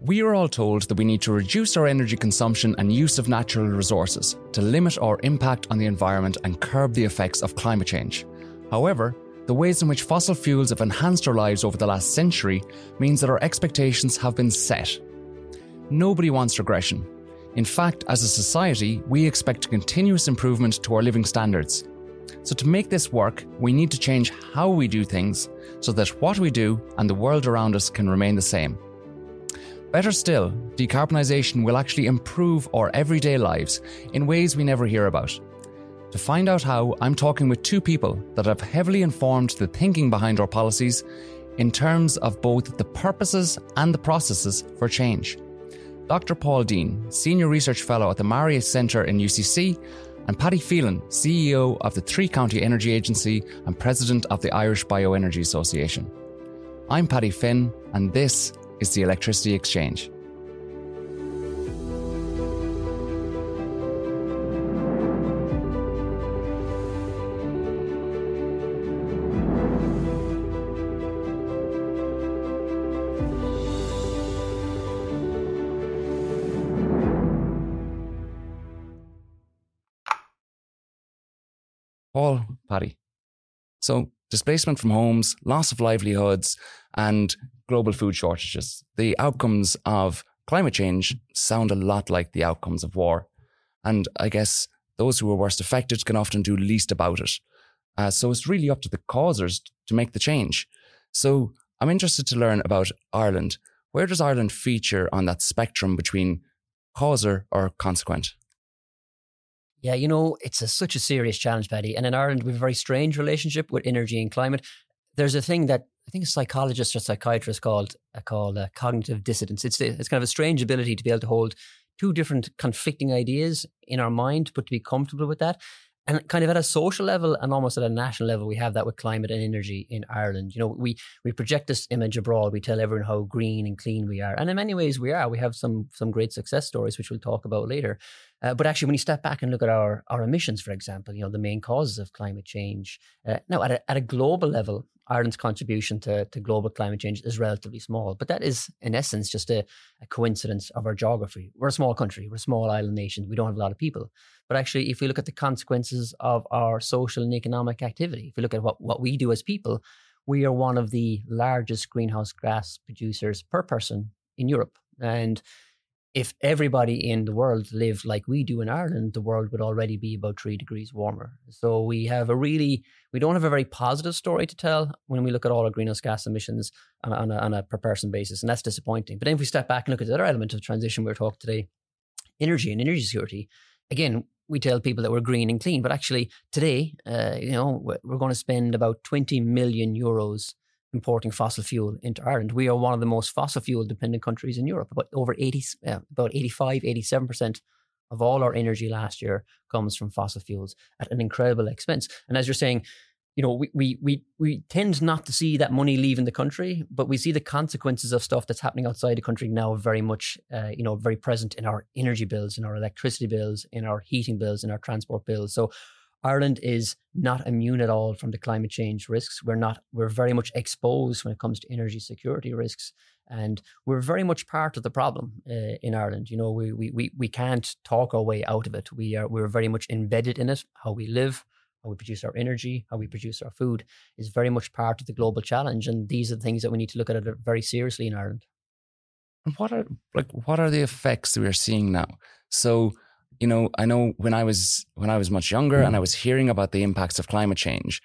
We are all told that we need to reduce our energy consumption and use of natural resources to limit our impact on the environment and curb the effects of climate change. However, the ways in which fossil fuels have enhanced our lives over the last century means that our expectations have been set. Nobody wants regression. In fact, as a society, we expect continuous improvement to our living standards. So, to make this work, we need to change how we do things so that what we do and the world around us can remain the same. Better still, decarbonisation will actually improve our everyday lives in ways we never hear about. To find out how, I'm talking with two people that have heavily informed the thinking behind our policies in terms of both the purposes and the processes for change. Dr. Paul Deane, Senior Research Fellow at the MaREI Centre in UCC, and Paddy Phelan, CEO of the Three County Energy Agency and President of the Irish Bioenergy Association. I'm Paddy Finn, and this is the Electricity Exchange. Paul, Paddy. So, displacement from homes, loss of livelihoods, and global food shortages. The outcomes of climate change sound a lot like the outcomes of war. And I guess those who are worst affected can often do least about it. Uh, so it's really up to the causers to make the change. So I'm interested to learn about Ireland. Where does Ireland feature on that spectrum between causer or consequent? Yeah, you know, it's a, such a serious challenge, Paddy. And in Ireland, we have a very strange relationship with energy and climate. There's a thing that I think a psychologist or psychiatrist called uh, called uh, cognitive dissonance. It's it's kind of a strange ability to be able to hold two different conflicting ideas in our mind, but to be comfortable with that. And kind of at a social level and almost at a national level, we have that with climate and energy in Ireland. You know, we we project this image abroad. We tell everyone how green and clean we are, and in many ways we are. We have some some great success stories, which we'll talk about later. Uh, but actually, when you step back and look at our our emissions, for example, you know the main causes of climate change. Uh, now, at a, at a global level, Ireland's contribution to, to global climate change is relatively small, but that is, in essence, just a, a, coincidence of our geography. We're a small country, we're a small island nation, we don't have a lot of people. But actually, if we look at the consequences of our social and economic activity, if we look at what, what we do as people, we are one of the largest greenhouse gas producers per person in Europe. And if everybody in the world lived like we do in Ireland, the world would already be about three degrees warmer. So we have a really, we don't have a very positive story to tell when we look at all our greenhouse gas emissions on, on, a, on a per person basis, and that's disappointing. But then if we step back and look at the other element of the transition we are talking today, energy and energy security, again, we tell people that we're green and clean, but actually today, uh, you know, we're, we're going to spend about 20 million euros importing fossil fuel into Ireland. We are one of the most fossil fuel dependent countries in Europe. About over 80, uh, about 85, 87% of all our energy last year comes from fossil fuels at an incredible expense. And as you're saying, you know, we, we, we, we tend not to see that money leaving the country, but we see the consequences of stuff that's happening outside the country now very much, uh, you know, very present in our energy bills, in our electricity bills, in our heating bills, in our transport bills. So Ireland is not immune at all from the climate change risks. We're not, we're very much exposed when it comes to energy security risks. And we're very much part of the problem uh, in Ireland. You know, we, we, we, we can't talk our way out of it. We are, we're very much embedded in it. How we live, how we produce our energy, how we produce our food is very much part of the global challenge. And these are the things that we need to look at very seriously in Ireland. And what are like what are the effects that we're seeing now? So you know, I know when I was when I was much younger and I mm. was hearing about the impacts of climate change,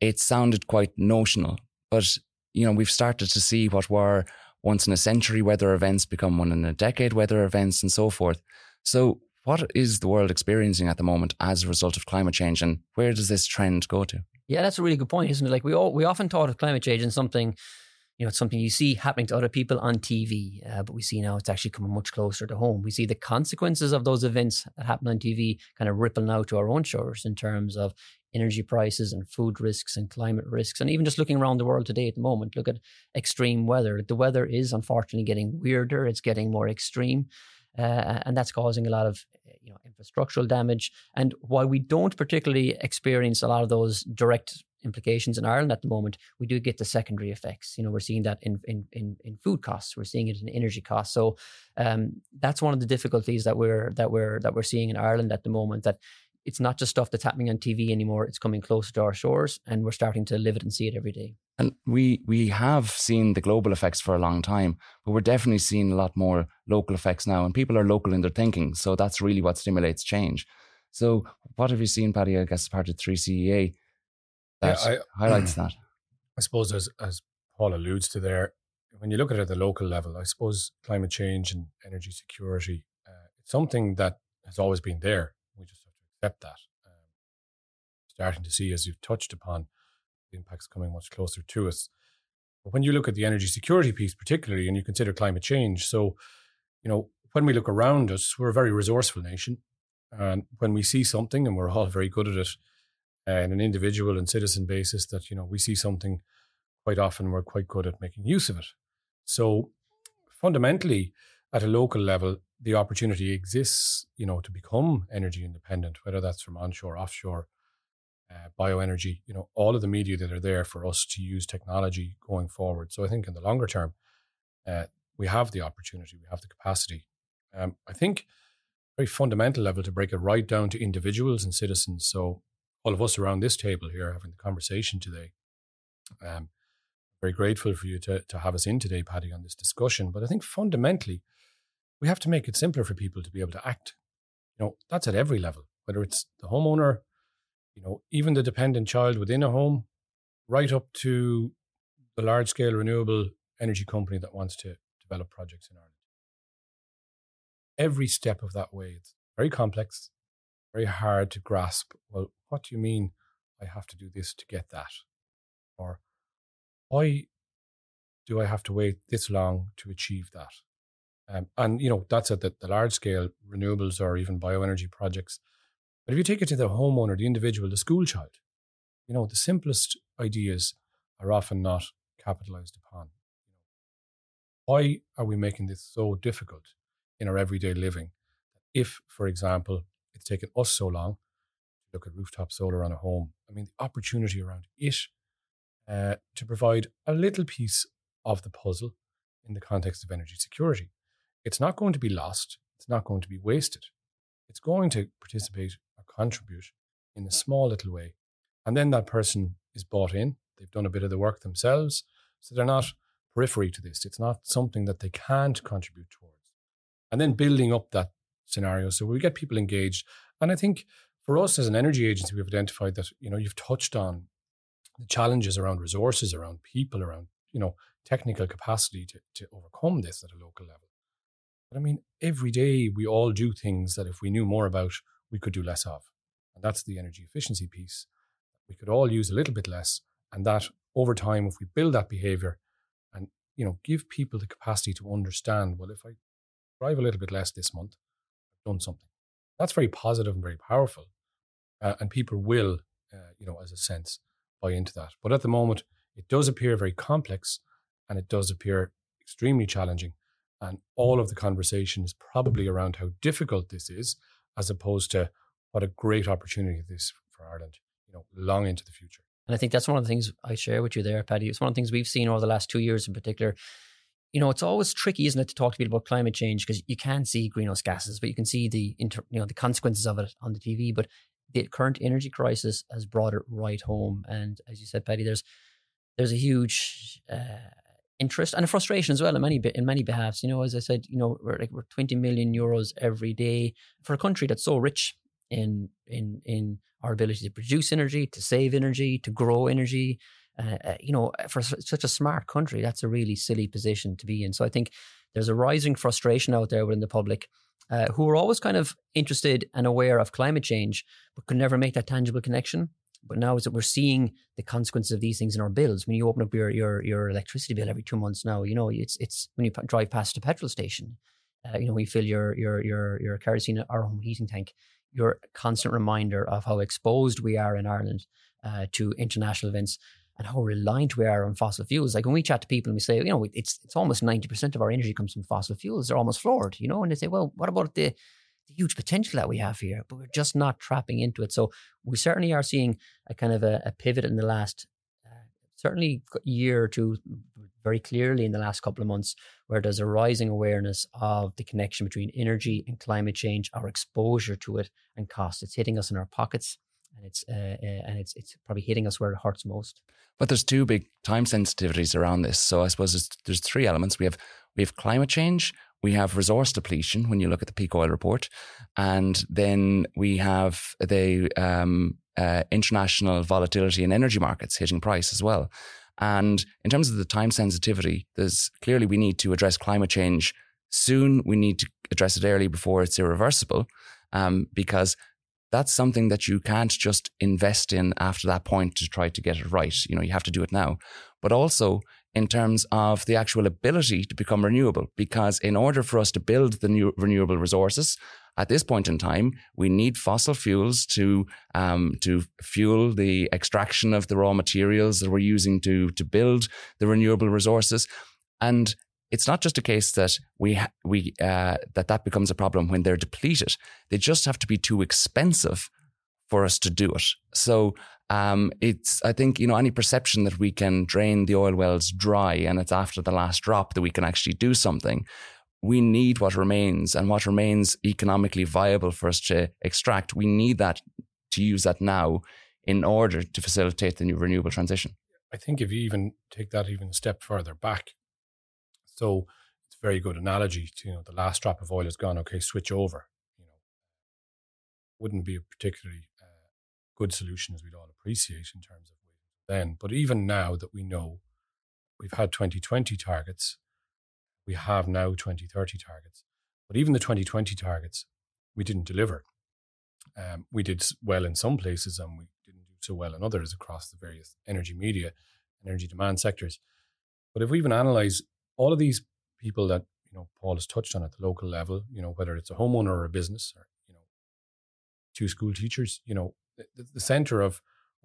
it sounded quite notional. But you know, we've started to see what were once in a century weather events become one in a decade weather events and so forth. So, what is the world experiencing at the moment as a result of climate change, and where does this trend go to? Yeah, that's a really good point, isn't it? Like we all we often thought of climate change as something you know, it's something you see happening to other people on TV, uh, but we see now it's actually coming much closer to home. We see the consequences of those events that happen on TV kind of ripple now to our own shores in terms of energy prices and food risks and climate risks. And even just looking around the world today at the moment, look at extreme weather. The weather is unfortunately getting weirder, it's getting more extreme. Uh, and that's causing a lot of you know infrastructural damage. And while we don't particularly experience a lot of those direct implications in Ireland at the moment, we do get the secondary effects. You know, we're seeing that in in in, in food costs, we're seeing it in energy costs. So um, that's one of the difficulties that we're that we're that we're seeing in Ireland at the moment. That it's not just stuff that's happening on TV anymore. It's coming closer to our shores, and we're starting to live it and see it every day. And we we have seen the global effects for a long time, but we're definitely seeing a lot more local effects now, and people are local in their thinking. So that's really what stimulates change. So what have you seen, Paddy? I guess part of three CEA that yeah, I, highlights that. I suppose as as Paul alludes to there, when you look at it at the local level, I suppose climate change and energy security, uh, it's something that has always been there. We just have to accept that. Um, starting to see, as you've touched upon, the impacts coming much closer to us. But when you look at the energy security piece, particularly, and you consider climate change, so you know when we look around us, we're a very resourceful nation, and when we see something, and we're all very good at it, in an individual and citizen basis, that you know we see something, quite often we're quite good at making use of it. So fundamentally, at a local level, the opportunity exists, you know, to become energy independent, whether that's from onshore, offshore, uh, bioenergy, you know, all of the media that are there for us to use technology going forward. So I think in the longer term, uh, we have the opportunity, we have the capacity. Um, I think very fundamental level to break it right down to individuals and citizens. So all of us around this table here having the conversation today. Um, very grateful for you to, to have us in today, Paddy, on this discussion. But I think fundamentally, we have to make it simpler for people to be able to act. You know, that's at every level, whether it's the homeowner, you know, even the dependent child within a home, right up to the large scale renewable energy company that wants to develop projects in Ireland. Every step of that way, it's very complex, very hard to grasp. Well, what do you mean I have to do this to get that? Or why do I have to wait this long to achieve that? Um, and, you know, that's at the, the large scale renewables or even bioenergy projects but if you take it to the homeowner, the individual, the school child, you know, the simplest ideas are often not capitalized upon. Why are we making this so difficult in our everyday living? If, for example, it's taken us so long to look at rooftop solar on a home, I mean, the opportunity around it uh, to provide a little piece of the puzzle in the context of energy security. It's not going to be lost, it's not going to be wasted. It's going to participate or contribute in a small little way. And then that person is bought in. They've done a bit of the work themselves. So they're not periphery to this. It's not something that they can't contribute towards. And then building up that scenario. So we get people engaged. And I think for us as an energy agency, we've identified that, you know, you've touched on the challenges around resources, around people, around, you know, technical capacity to, to overcome this at a local level. But I mean, every day we all do things that if we knew more about, we could do less of. And that's the energy efficiency piece. We could all use a little bit less. And that over time, if we build that behavior and, you know, give people the capacity to understand, well, if I drive a little bit less this month, done something. That's very positive and very powerful. Uh, and people will, uh, you know, as a sense, buy into that. But at the moment, it does appear very complex and it does appear extremely challenging. And all of the conversation is probably around how difficult this is as opposed to what a great opportunity this for Ireland, you know, long into the future. And I think that's one of the things I share with you there, Paddy. It's one of the things we've seen over the last two years in particular. You know, it's always tricky, isn't it, to talk to people about climate change because you can see greenhouse gases, but you can see the inter, you know the consequences of it on the TV. But the current energy crisis has brought it right home. And as you said, Paddy, there's there's a huge uh, interest and a frustration as well in many in many behalves. You know, as I said, you know, we're like we're 20 million euros every day for a country that's so rich in in in our ability to produce energy, to save energy, to grow energy. Uh, uh, you know, for such a smart country, that's a really silly position to be in. So I think there's a rising frustration out there within the public uh, who are always kind of interested and aware of climate change, but could never make that tangible connection. But now is that we're seeing the consequences of these things in our bills. When you open up your your your electricity bill every two months now, you know it's it's when you drive past a petrol station, uh, you know when you fill your your your your kerosene or home heating tank, you're a constant reminder of how exposed we are in Ireland uh, to international events and how reliant we are on fossil fuels. Like when we chat to people and we say, you know, it's it's almost ninety percent of our energy comes from fossil fuels. They're almost floored, you know, and they say, well, what about the the huge potential that we have here, but we're just not trapping into it. So we certainly are seeing a kind of a, a pivot in the last uh, certainly year or two, very clearly in the last couple of months, where there's a rising awareness of the connection between energy and climate change, our exposure to it, and cost. It's hitting us in our pockets, and it's uh, uh, and it's it's probably hitting us where it hurts most. But there's two big time sensitivities around this. So I suppose there's three elements. We have we have climate change, we have resource depletion when you look at the peak oil report, and then we have the um, uh, international volatility in energy markets hitting price as well. And in terms of the time sensitivity, there's clearly we need to address climate change soon. We need to address it early before it's irreversible, um, because that's something that you can't just invest in after that point to try to get it right. You know, you have to do it now. But also, in terms of the actual ability to become renewable. Because in order for us to build the new renewable resources, at this point in time, we need fossil fuels to um, to fuel the extraction of the raw materials that we're using to to build the renewable resources, and it's not just a case that we we uh, that that becomes a problem when they're depleted. They just have to be too expensive for us to do it. So um, it's I think you know any perception that we can drain the oil wells dry and it's after the last drop that we can actually do something. We need what remains and what remains economically viable for us to extract. We need that to use that now in order to facilitate the new renewable transition. I think if you even take that even a step further back, so it's a very good analogy to you know the last drop of oil is gone. Okay, switch over. You know, wouldn't be a particularly good solution as we'd all appreciate in terms of then. But even now that we know we've had 2020 targets, we have now 2030 targets. But even the 2020 targets, we didn't deliver. Um, we did well in some places and we didn't do so well in others across the various energy media energy demand sectors. But if we even analyze all of these people that you know Paul has touched on at the local level, you know whether it's a homeowner or a business or you know two school teachers, you know the, the center of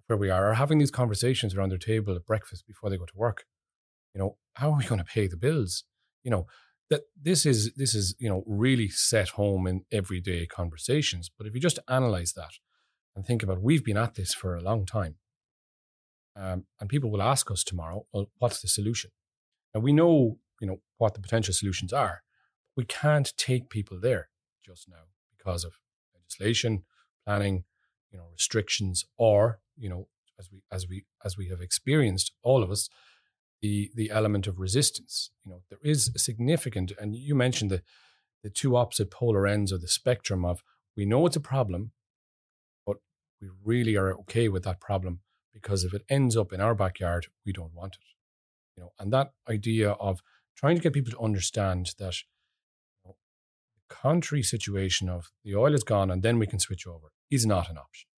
where we are are having these conversations around their table at breakfast before they go to work. You know, how are we going to pay the bills? You know, that this is this is you know really set home in everyday conversations. But if you just analyze that and think about, we've been at this for a long time, um, and people will ask us tomorrow, well, what's the solution? And we know you know what the potential solutions are. We can't take people there just now because of legislation, planning, you know restrictions or you know as we as we as we have experienced all of us the the element of resistance you know there is a significant and you mentioned the the two opposite polar ends of the spectrum of we know it's a problem but we really are okay with that problem because if it ends up in our backyard we don't want it you know and that idea of trying to get people to understand that the contrary situation of the oil is gone and then we can switch over is not an option.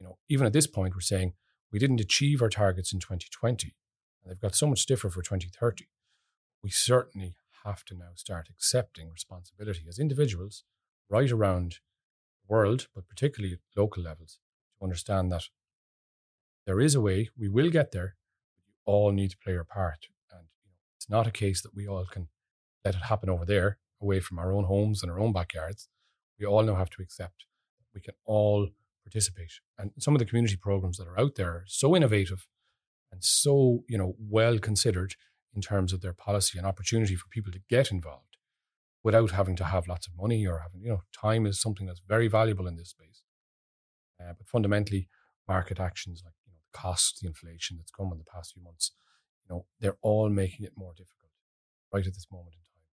You know, even at this point, we're saying we didn't achieve our targets in 2020 and they've got so much stiffer for 2030. We certainly have to now start accepting responsibility as individuals right around the world, but particularly at local levels, to understand that there is a way, we will get there, all need to play our part. And it's not a case that we all can let it happen over there away from our own homes and our own backyards, we all now have to accept we can all participate. And some of the community programs that are out there are so innovative and so, you know, well considered in terms of their policy and opportunity for people to get involved without having to have lots of money or having, you know, time is something that's very valuable in this space. Uh, but fundamentally, market actions like, cost, the inflation that's come in the past few months, you know, they're all making it more difficult right at this moment in time.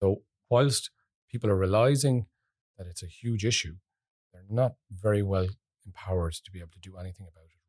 So whilst people are realizing that it's a huge issue, they're not very well empowered to be able to do anything about it.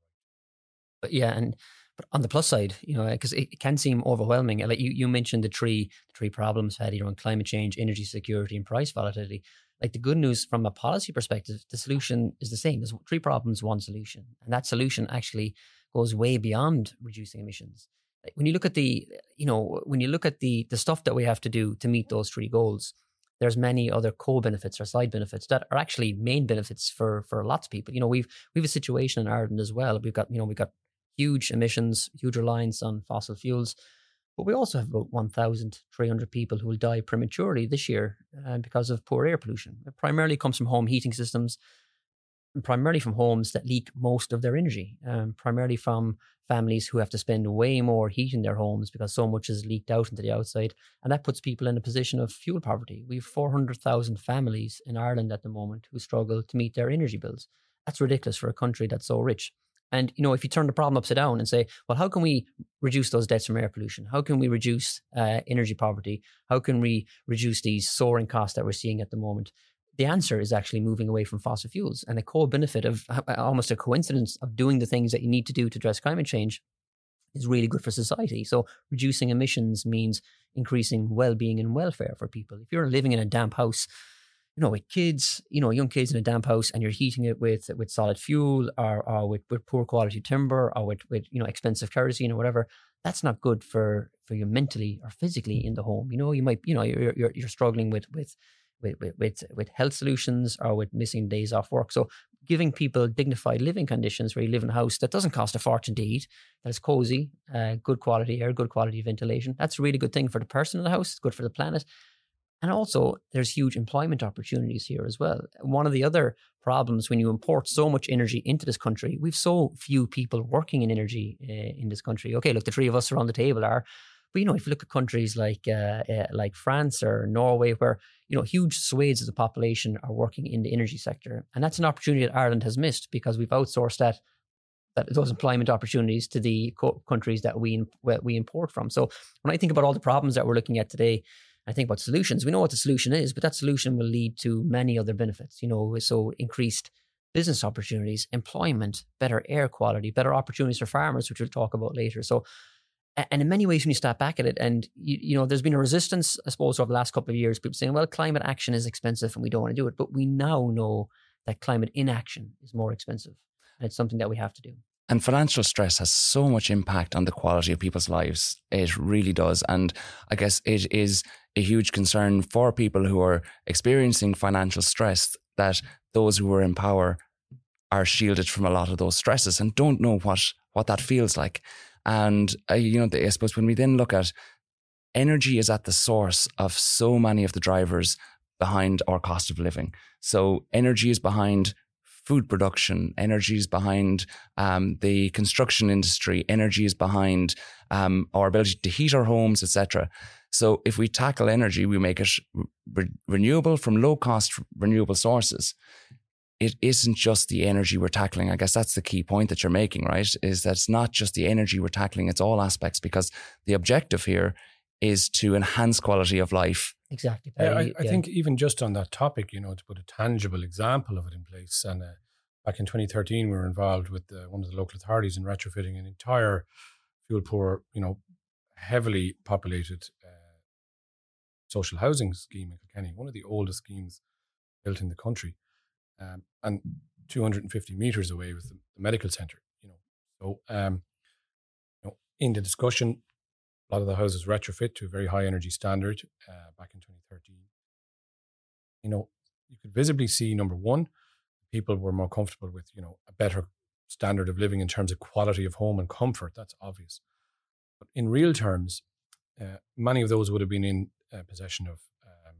But yeah, and but on the plus side, you know, because it, can seem overwhelming. Like you, you mentioned the three the three problems, Paddy, around climate change, energy security, and price volatility. Like the good news from a policy perspective, the solution is the same. There's three problems, one solution, and that solution actually goes way beyond reducing emissions. When you look at the you know when you look at the the stuff that we have to do to meet those three goals there's many other co-benefits or side benefits that are actually main benefits for for lots of people. You know we've we've a situation in ireland as well. We've got you know we've got huge emissions huge reliance on fossil fuels But we also have about 1,300 people who will die prematurely this year uh, because of poor air pollution. It primarily comes from home heating systems, primarily from homes that leak most of their energy, um, primarily from families who have to spend way more heat in their homes because so much is leaked out into the outside. And that puts people in a position of fuel poverty. We have 400,000 families in Ireland at the moment who struggle to meet their energy bills. That's ridiculous for a country that's so rich. And you know, if you turn the problem upside down and say, well, how can we reduce those deaths from air pollution? How can we reduce uh, energy poverty? How can we reduce these soaring costs that we're seeing at the moment? The answer is actually moving away from fossil fuels. And the core benefit of almost a coincidence of doing the things that you need to do to address climate change is really good for society. So reducing emissions means increasing well-being and welfare for people. If you're living in a damp house, you know, with kids, you know, young kids in a damp house, and you're heating it with with solid fuel or, or with, with poor quality timber or with, with you know expensive kerosene or whatever, that's not good for for you mentally or physically in the home. You know, you might you know you're you're, you're struggling with with with, with with health solutions or with missing days off work. So giving people dignified living conditions where you live in a house that doesn't cost a fortune to heat, that's cozy, uh, good quality air, good quality ventilation. That's a really good thing for the person in the house. It's good for the planet. And also, there's huge employment opportunities here as well. One of the other problems when you import so much energy into this country, we've so few people working in energy uh, in this country. Okay, look, the three of us around the table are, but you know, if you look at countries like uh, uh, like France or Norway, where you know huge swathes of the population are working in the energy sector, and that's an opportunity that Ireland has missed because we've outsourced that that those employment opportunities to the co- countries that we we import from. So when I think about all the problems that we're looking at today I think about solutions. We know what the solution is, but that solution will lead to many other benefits. You know, so increased business opportunities, employment, better air quality, better opportunities for farmers, which we'll talk about later. So, and in many ways, when you step back at it, and you, you know, there's been a resistance, I suppose, over the last couple of years, people saying, "Well, climate action is expensive, and we don't want to do it." But we now know that climate inaction is more expensive, and it's something that we have to do. And financial stress has so much impact on the quality of people's lives. It really does. And I guess it is a huge concern for people who are experiencing financial stress that those who are in power are shielded from a lot of those stresses and don't know what, what that feels like. And, uh, you know, I suppose when we then look at energy is at the source of so many of the drivers behind our cost of living. So energy is behind food production, energy is behind um, the construction industry, energy is behind um, our ability to heat our homes, etc. So if we tackle energy, we make it re- renewable from low cost renewable sources. It isn't just the energy we're tackling. I guess that's the key point that you're making, right? Is that it's not just the energy we're tackling, it's all aspects because the objective here is to enhance quality of life Exactly. Yeah, I, I think even just on that topic, you know, to put a tangible example of it in place, and uh, back in 2013, we were involved with uh, one of the local authorities in retrofitting an entire fuel poor, you know, heavily populated social housing scheme in Kilkenny, one of the oldest schemes built in the country, um, and 250 meters away with the, the medical center. You know, so um, you know, in the discussion, a lot of the houses retrofit to a very high energy standard uh, back in 2013. You know, you could visibly see number one, people were more comfortable with, you know, a better standard of living in terms of quality of home and comfort. That's obvious. But in real terms, uh, many of those would have been in uh, possession of um,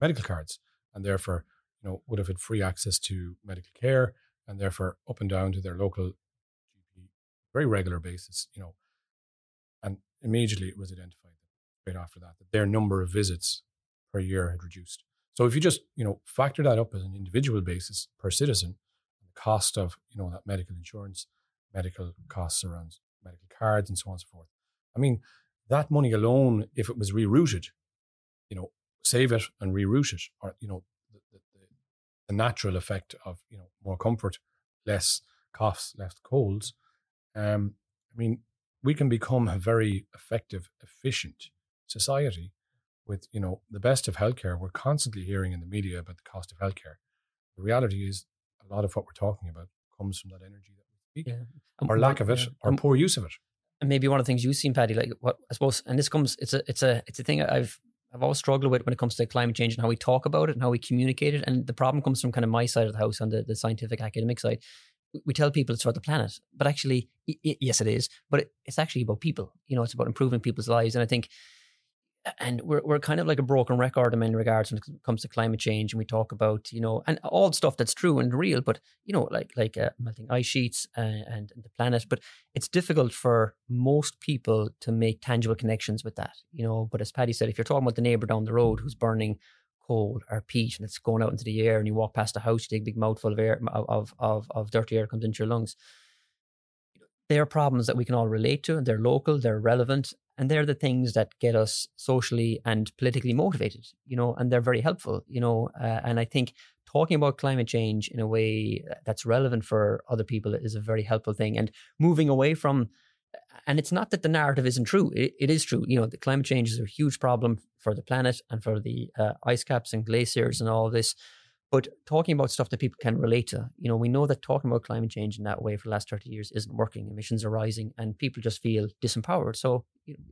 medical cards and therefore, you know, would have had free access to medical care and therefore up and down to their local GP very regular basis, you know, and immediately it was identified right after that that their number of visits per year had reduced. So if you just you know factor that up as an individual basis per citizen, the cost of you know that medical insurance, medical costs around medical cards, and so on and so forth. I mean, that money alone, if it was rerouted, you know, save it and reroute it, or you know, the, the, the natural effect of you know more comfort, less coughs, less colds. Um, I mean, we can become a very effective, efficient society with, you know, the best of healthcare. We're constantly hearing in the media about the cost of healthcare. The reality is a lot of what we're talking about comes from that energy that we speak, yeah. or lack of it, or poor use of it. And maybe one of the things you've seen, Paddy, like what I suppose, and this comes, it's a, it's a, it's a thing I've, I've always struggled with when it comes to climate change and how we talk about it and how we communicate it. And the problem comes from kind of my side of the house on the, the scientific academic side we tell people it's for the planet, but actually, yes, it is. But it's actually about people. You know, it's about improving people's lives. And I think and we're we're kind of like a broken record in many regards when it comes to climate change, and we talk about you know and all stuff that's true and real, but you know like like uh, melting ice sheets and, and, the planet. But it's difficult for most people to make tangible connections with that, you know. But as Paddy said, if you're talking about the neighbour down the road who's burning coal or peat and it's going out into the air, and you walk past a house, you take a big mouthful of air of of of dirty air comes into your lungs. They are problems that we can all relate to, and they're local, they're relevant, and they're the things that get us socially and politically motivated you know and they're very helpful you know uh, and i think talking about climate change in a way that's relevant for other people is a very helpful thing. And moving away from and it's not that the narrative isn't true it, it is true you know the climate change is a huge problem for the planet and for the uh, ice caps and glaciers and all this but talking about stuff that people can relate to, you know, we know that talking about climate change in that way for the last 30 years isn't working. Emissions are rising and people just feel disempowered. So you know,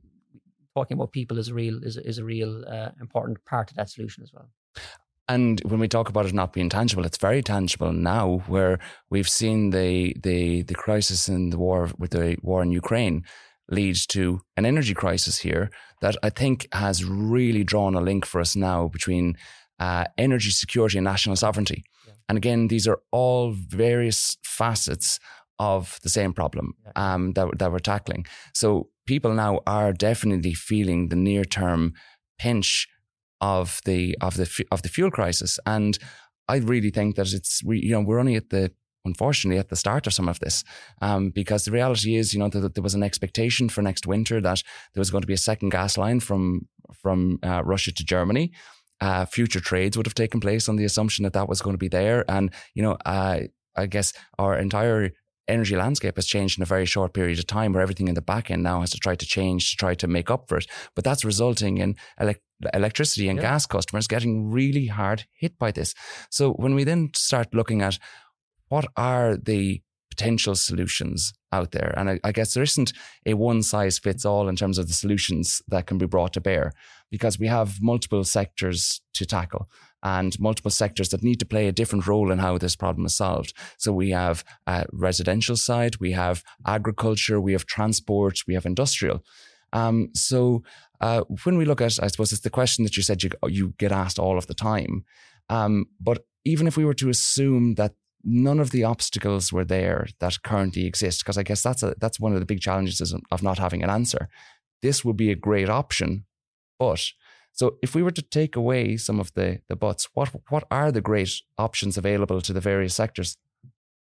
talking about people is a real, is, is a real uh, important part of that solution as well. And when we talk about it not being tangible, it's very tangible now, where we've seen the the the crisis in the war with the war in Ukraine leads to an energy crisis here that I think has really drawn a link for us now between uh, energy security and national sovereignty. Yeah. And again, these are all various facets of the same problem um, that, that we're tackling. So people now are definitely feeling the near term pinch of the of the of the fuel crisis, and I really think that it's we you know we're only at the unfortunately at the start of some of this um, because the reality is you know that, that, there was an expectation for next winter that there was going to be a second gas line from from uh, Russia to Germany uh, future trades would have taken place on the assumption that that was going to be there. And, you know, uh, I guess our entire energy landscape has changed in a very short period of time where everything in the back end now has to try to change to try to make up for it. But that's resulting in elect- electricity and yeah. gas customers getting really hard hit by this. So when we then start looking at what are the potential solutions out there. And I, I, guess there isn't a one size fits all in terms of the solutions that can be brought to bear because we have multiple sectors to tackle and multiple sectors that need to play a different role in how this problem is solved. So we have a residential side, we have agriculture, we have transport, we have industrial. Um, so uh, when we look at, I suppose it's the question that you said you, you get asked all of the time. Um, but even if we were to assume that none of the obstacles were there that currently exist because I guess that's a, that's one of the big challenges of not having an answer. This would be a great option, but so if we were to take away some of the the buts, what what are the great options available to the various sectors?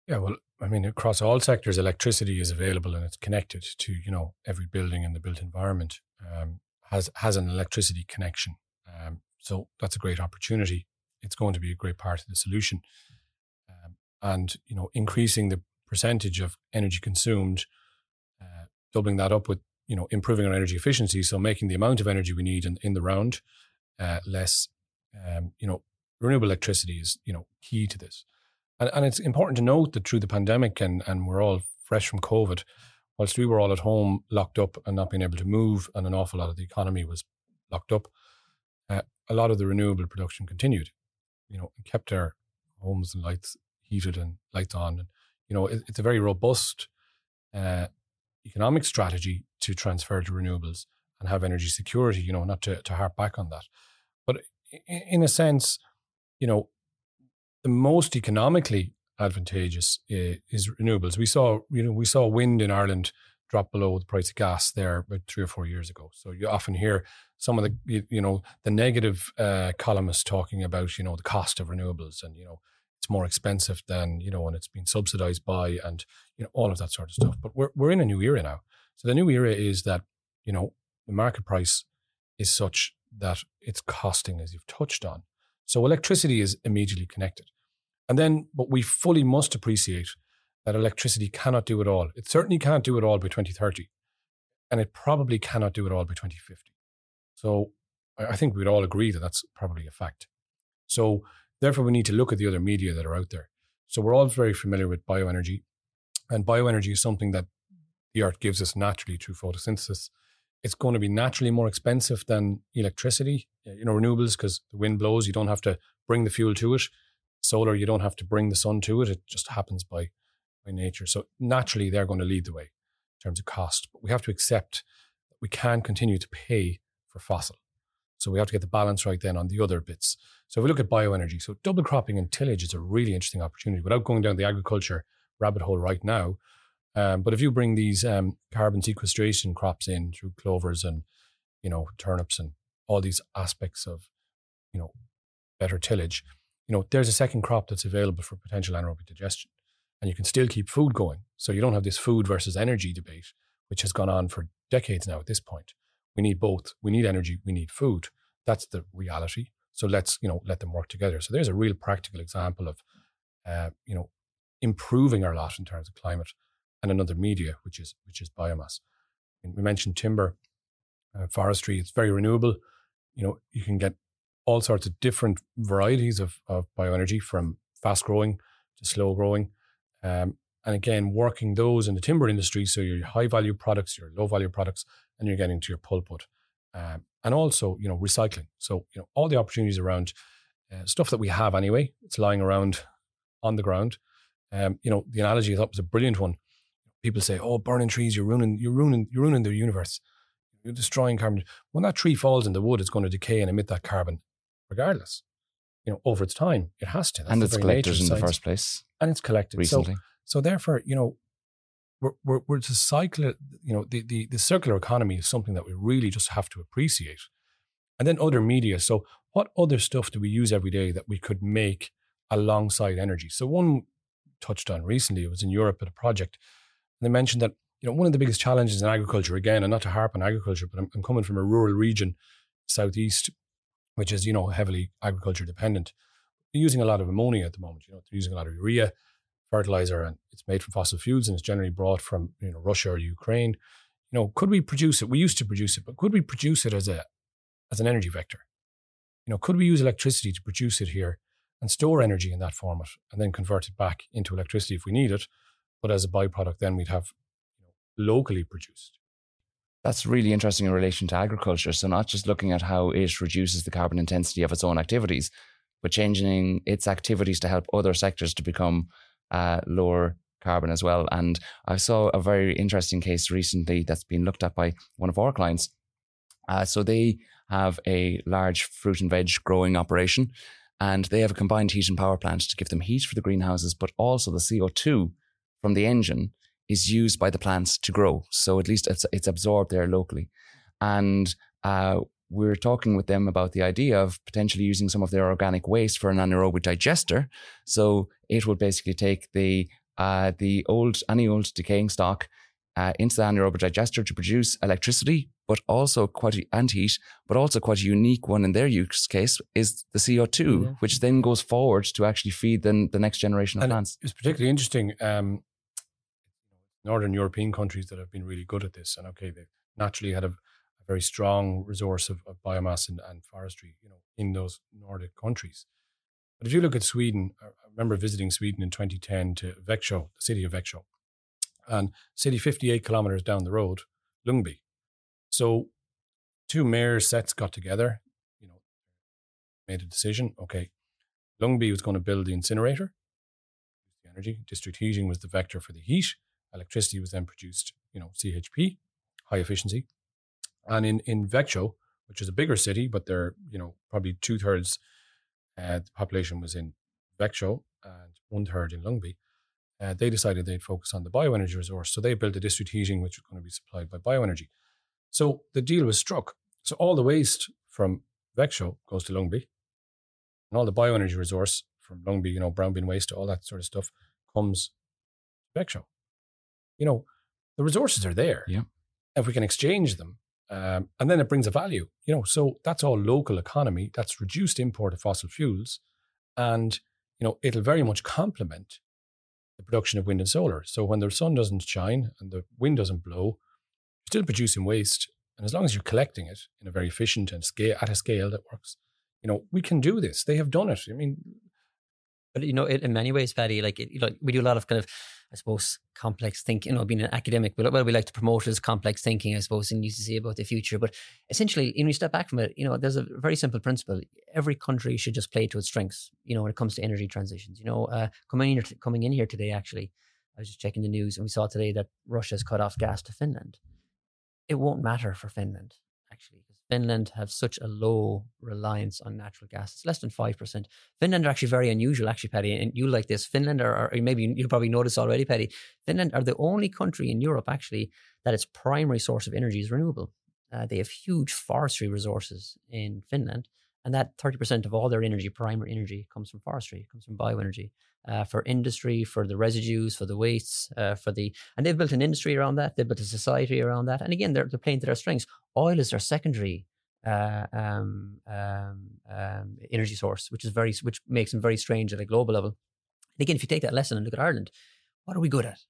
Yeah, well, I mean, across all sectors, electricity is available and it's connected to you know every building in the built environment um, has has an electricity connection. Um, so that's a great opportunity. It's going to be a great part of the solution and you know increasing the percentage of energy consumed, uh, doubling that up with you know improving our energy efficiency, so making the amount of energy we need in, in the round uh, less. Um, you know, renewable electricity is you know key to this, and and it's important to note that through the pandemic and and we're all fresh from COVID, whilst we were all at home locked up and not being able to move, and an awful lot of the economy was locked up, uh, a lot of the renewable production continued. You know, and kept our homes and lights heated and lights on. And, you know, it, it's a very robust uh, economic strategy to transfer to renewables and have energy security, you know, not to, to harp back on that. But in, in a sense, you know, the most economically advantageous uh, is renewables. We saw, you know, we saw wind in Ireland drop below the price of gas there about three or four years ago. So you often hear some of the, you, you know, the negative uh, columnists talking about, you know, the cost of renewables and, you know, it's more expensive than you know and it's been subsidized by and you know all of that sort of stuff. But we're, we're in a new era now. So the new era is that you know the market price is such that it's costing as you've touched on. So electricity is immediately connected. And then but we fully must appreciate that electricity cannot do it all. It certainly can't do it all by 2030 and it probably cannot do it all by 2050 so i think we'd all agree that that's probably a fact. So Therefore, we need to look at the other media that are out there. So we're all very familiar with bioenergy, and bioenergy is something that the earth gives us naturally through photosynthesis. It's going to be naturally more expensive than electricity, you know, renewables, because the wind blows, you don't have to bring the fuel to it. Solar, you don't have to bring the sun to it. It just happens by by nature. So naturally, they're going to lead the way in terms of cost. But we have to accept we can continue to pay for fossil. So we have to get the balance right then on the other bits. So if we look at bioenergy, so double cropping and tillage is a really interesting opportunity without going down the agriculture rabbit hole right now. Um, but if you bring these um, carbon sequestration crops in through clovers and you know turnips and all these aspects of you know better tillage, you know there's a second crop that's available for potential anaerobic digestion, and you can still keep food going. So you don't have this food versus energy debate, which has gone on for decades now. At this point, we need both. We need energy. We need food. That's the reality. So let's you know let them work together. So there's a real practical example of uh, you know improving our lot in terms of climate and another media, which is which is biomass. And we mentioned timber, uh, forestry. It's very renewable. You know, you can get all sorts of different varieties of, of bioenergy from fast growing to slow growing. Um, and again, working those in the timber industry, so your high value products, your low value products, and you're getting to your pulpwood. Um, and also, you know, recycling. So, you know, all the opportunities around uh, stuff that we have anyway, it's lying around on the ground. Um, you know, the analogy I thought was a brilliant one people say, "Oh, burning trees, you're ruining, you're ruining, you're ruining the universe. You're destroying carbon." When that tree falls in the wood, it's going to decay and emit that carbon, regardless. You know, over its time, it has to. That's and it's collected in the first place, and it's collected recently. So, so therefore, you know, we're, we're, we're cycle. You know, the, the the circular economy is something that we really just have to appreciate. And then other media. So, what other stuff do we use every day that we could make alongside energy? So, one touched on recently, it was in Europe at a project and they mentioned that you know one of the biggest challenges in agriculture, again, and not to harp on agriculture, but I'm, I'm coming from a rural region, southeast, which is you know heavily agriculture dependent. They're using a lot of ammonia at the moment. You know, they're using a lot of urea fertilizer, and it's made from fossil fuels, and it's generally brought from you know Russia or Ukraine. You know, could we produce it? We used to produce it, but could we produce it as a as an energy vector? You know, could we use electricity to produce it here and store energy in that format, and then convert it back into electricity if we need it? but as a byproduct, then we'd have you know, locally produced. That's really interesting in relation to agriculture. So, not just looking at how it reduces the carbon intensity of its own activities, but changing its activities to help other sectors to become uh, lower carbon as well. And I saw a very interesting case recently that's been looked at by one of our clients. Uh, so, they have a large fruit and veg growing operation, and they have a combined heat and power plant to give them heat for the greenhouses, but also the CO2 from the engine is used by the plants to grow. So at least it's, it's absorbed there locally. And uh, we're talking with them about the idea of potentially using some of their organic waste for an anaerobic digester. So it would basically take the uh, the old any old decaying stock uh, into the anaerobic digester to produce electricity, but also quite a, and heat, but also quite a unique one in their use case is the CO2, yeah. which then goes forward to actually feed the, the next generation of and plants. It's particularly interesting. Um, Northern European countries that have been really good at this. And okay, they naturally had a very strong resource of, of biomass and, and, forestry, you know, in those Nordic countries. But if you look at Sweden, I remember visiting Sweden in 2010 to Växjö, the city of Växjö, and city 58 kilometers down the road, Ljungby. So two mayor sets got together, you know, made a decision. Okay, Ljungby was going to build the incinerator, the energy. District heating was the vector for the heat Electricity was then produced, you know, CHP, high efficiency. And in, in Växjö, which is a bigger city, but they're, you know, probably two thirds uh, the population was in Växjö and one third in Ljungby. Uh, they decided they'd focus on the bioenergy resource. So they built a district heating, which was going to be supplied by bioenergy. So the deal was struck. So all the waste from Växjö goes to Ljungby, and all the bioenergy resource from Ljungby, you know, brown bin waste, all that sort of stuff, comes to Växjö you know, the resources are there. Yeah. If we can exchange them, um, and then it brings a value, you know, so that's all local economy. That's reduced import of fossil fuels, and you know, it'll very much complement the production of wind and solar. So when the sun doesn't shine and the wind doesn't blow, you're still producing waste, and as long as you're collecting it in a very efficient and scale at a scale that works, you know, we can do this. They have done it. I mean, but you know, in many ways, Paddy, like it, like we do a lot of kind of, I suppose, complex thinking. You know, being an academic, well, we like to promote as complex thinking, I suppose, and used to see about the future. But essentially, when you step back from it, you know, there's a very simple principle: every country should just play to its strengths. You know, when it comes to energy transitions. You know, uh, coming in coming in here today, actually, I was just checking the news and we saw today that Russia has cut off gas to Finland. It won't matter for Finland, actually, Finland have such a low reliance on natural gas. It's less than 5%. Finland are actually very unusual, actually, Paddy, and you like this. Finland are, or maybe you probably noticed already, Paddy, Finland are the only country in Europe, actually, that its primary source of energy is renewable. Uh, they have huge forestry resources in Finland, and that 30% of all their energy, primary energy, comes from forestry, comes from bioenergy uh, for industry, for the residues, for the wastes, uh, for the, and they've built an industry around that. They've built a society around that. And again, they're, they're playing to their strengths. Oil is their secondary uh, um, um, um, energy source, which is very, which makes them very strange at a global level. And again, if you take that lesson and look at Ireland, what are we good at?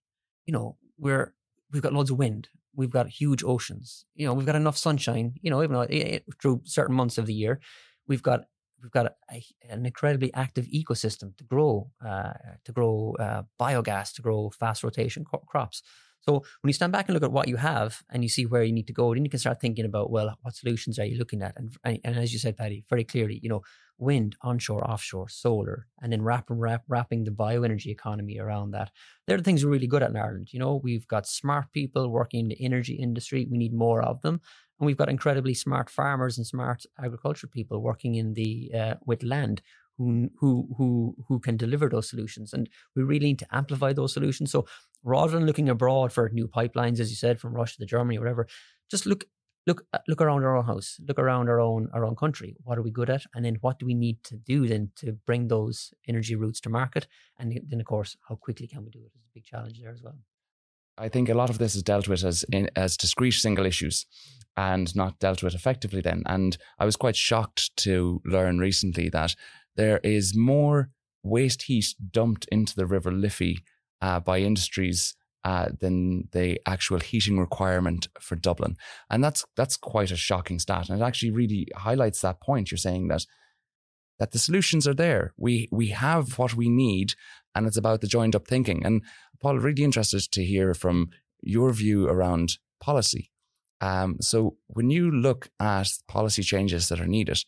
You know, we're we've got loads of wind, we've got huge oceans, you know, we've got enough sunshine. You know, even though it, it, through certain months of the year, we've got we've got a, an incredibly active ecosystem to grow uh, to grow uh, biogas to grow fast rotation crops. So when you stand back and look at what you have and you see where you need to go then you can start thinking about well what solutions are you looking at? And, and, and as you said paddy very clearly you know wind onshore offshore solar and then wrap, wrap, wrapping the bioenergy economy around that. They're the things we're really good at in ireland you know? We've got smart people working in the energy industry. We need more of them and we've got incredibly smart farmers and smart agriculture people working in the uh, with land who who who who can deliver those solutions. And we really need to amplify those solutions. So rather than looking abroad for new pipelines, as you said, from Russia to Germany or whatever, just look look uh, look around our own house, look around our own our own country. What are we good at, and then what do we need to do then to bring those energy routes to market? And then, of course, how quickly can we do it is a big challenge there as well. I think a lot of this is dealt with as in, as discrete single issues and not dealt with effectively then. And I was quite shocked to learn recently that there is more waste heat dumped into the River Liffey uh, by industries uh, than the actual heating requirement for Dublin. And that's that's quite a shocking stat. And it actually really highlights that point. You're saying that that the solutions are there. We we have what we need, and it's about the joined up thinking. And Paul, really interested to hear from your view around policy. Um, so when you look at policy changes that are needed,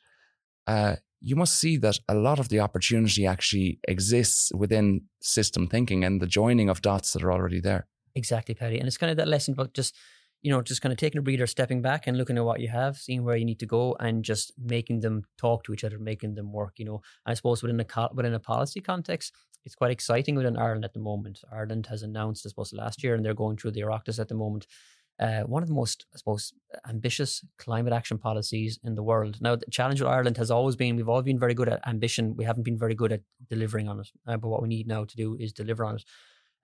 uh, you must see that a lot of the opportunity actually exists within system thinking and the joining of dots that are already there. Exactly, Paddy. And it's kind of that lesson about just, you know, just kind of taking a breather, stepping back and looking at what you have, seeing where you need to go and just making them talk to each other, making them work, you know. I suppose within a, within a policy context, it's quite exciting within Ireland at the moment. Ireland has announced, I suppose, last year, and they're going through the Oireachtas at the moment, uh, one of the most, I suppose, ambitious climate action policies in the world. Now, the challenge with Ireland has always been we've all been very good at ambition. We haven't been very good at delivering on it. Uh, but what we need now to do is deliver on it.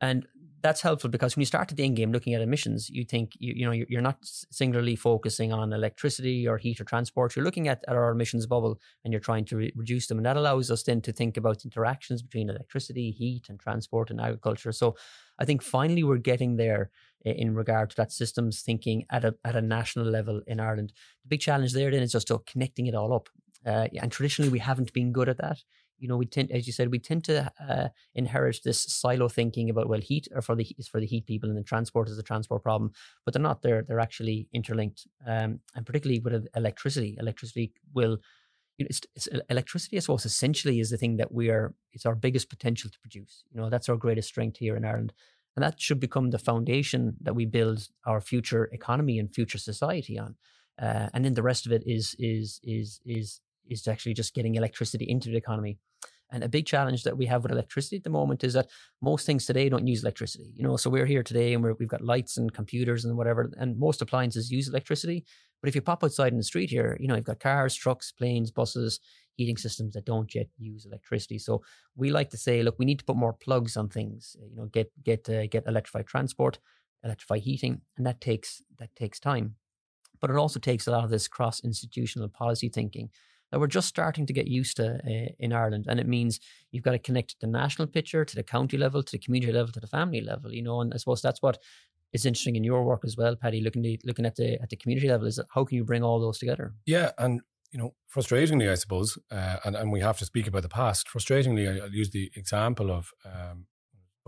And that's helpful because when you start at the end game looking at emissions, you think you, you know you're not singularly focusing on electricity or heat or transport. You're looking at, at our emissions bubble and you're trying to re- reduce them, and that allows us then to think about interactions between electricity, heat, and transport and agriculture. So I think finally we're getting there in regard to that systems thinking at a at a national level in Ireland. The big challenge there then is just connecting it all up. Uh, and traditionally we haven't been good at that you know, we tend, as you said, we tend to uh, inherit this silo thinking about well, heat or for the is for the heat people, and then transport is the transport problem, but they're not. They're they're actually interlinked, um, and particularly with electricity. Electricity will, you know, it's, it's, electricity. I suppose essentially is the thing that we are. It's our biggest potential to produce. You know, that's our greatest strength here in Ireland, and that should become the foundation that we build our future economy and future society on. Uh, and then the rest of it is is is is is actually just getting electricity into the economy. And a big challenge that we have with electricity at the moment is that most things today don't use electricity. You know, so we're here today and we have got lights and computers and whatever, and most appliances use electricity. But if you pop outside in the street here, you know, you've got cars, trucks, planes, buses, heating systems that don't yet use electricity. So we like to say, look, we need to put more plugs on things. You know, get get uh, get electrified transport, electrify heating, and that takes that takes time. But it also takes a lot of this cross institutional policy thinking that we're just starting to get used to uh, in Ireland. And it means you've got to connect the national picture to the county level, to the community level, to the family level, you know. And I suppose that's what is interesting in your work as well, Paddy, looking, to, looking at the at the community level is how can you bring all those together? Yeah. And, you know, frustratingly, I suppose, uh, and, and we have to speak about the past, frustratingly, I, will use the example of um,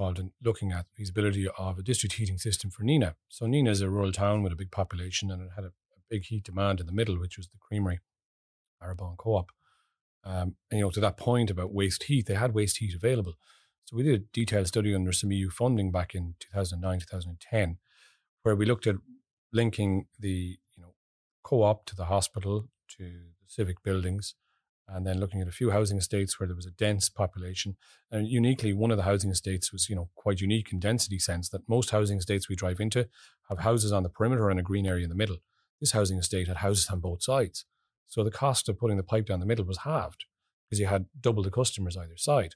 involved in looking at the feasibility of a district heating system for Nenagh. So Nenagh is a rural town with a big population and it had a, a big heat demand in the middle, which was the creamery. Arrabawn Co-op. Um, and you know, to that point about waste heat, they had waste heat available, So we did a detailed study under some EU funding back in 2009, 2010, where we looked at linking the you know co-op to the hospital to the civic buildings and then looking at a few housing estates where there was a dense population. And uniquely, one of the housing estates was, you know, quite unique in density sense that most housing estates we drive into have houses on the perimeter and a green area in the middle. This housing estate had houses on both sides. So the cost of putting the pipe down the middle was halved because you had double the customers either side.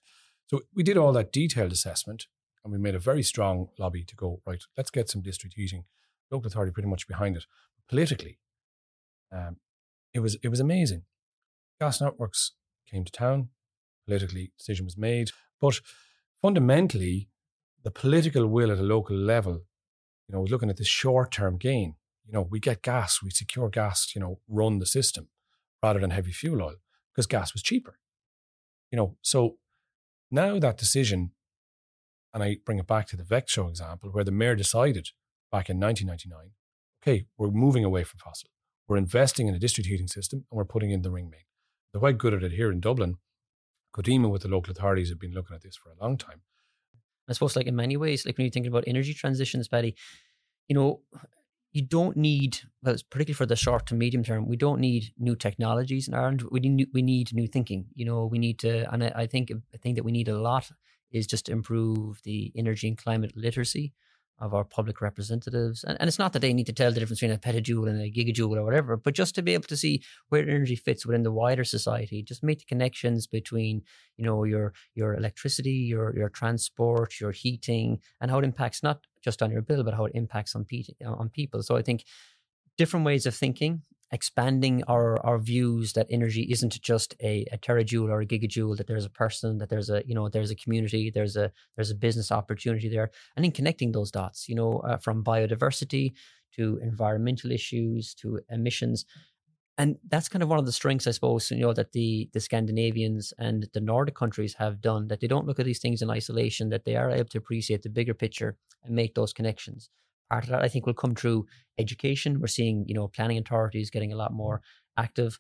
So we did all that detailed assessment and we made a very strong lobby to go, right, let's get some district heating. Local authority pretty much behind it. Politically, um, it was it was amazing gas networks came to town. Politically, decision was made. But fundamentally, the political will at a local level, you know, was looking at the short term gain. You know, we get gas, we secure gas, you know, run the system rather than heavy fuel oil because gas was cheaper. You know, so now that decision, and I bring it back to the Växjö example, where the mayor decided back in 1999, okay, we're moving away from fossil. We're investing in a district heating system and we're putting in the ring main. They're quite good at it here in Dublin. Codema with the local authorities have been looking at this for a long time. I suppose, like in many ways, like when you're thinking about energy transitions, Paddy, you know, you don't need, well, particularly for the short to medium term, we don't need new technologies in Ireland. We need, we need new thinking. You know, we need to, and I, I think a thing that we need a lot is just to improve the energy and climate literacy of our public representatives. And, and it's not that they need to tell the difference between a petajoule and a gigajoule or whatever, but just to be able to see where energy fits within the wider society, just make the connections between, you know, your your electricity, your your transport, your heating, and how it impacts not just on your bill, but how it impacts on, pe- on people. So I think different ways of thinking expanding our our views that energy isn't just a, a terajoule or a gigajoule that there's a person that there's a you know there's a community there's a there's a business opportunity there and in connecting those dots you know uh, from biodiversity to environmental issues to emissions and that's kind of one of the strengths i suppose you know that the the scandinavians and the nordic countries have done that they don't look at these things in isolation that they are able to appreciate the bigger picture and make those connections part of that I think will come through education. We're seeing, you know, planning authorities getting a lot more active.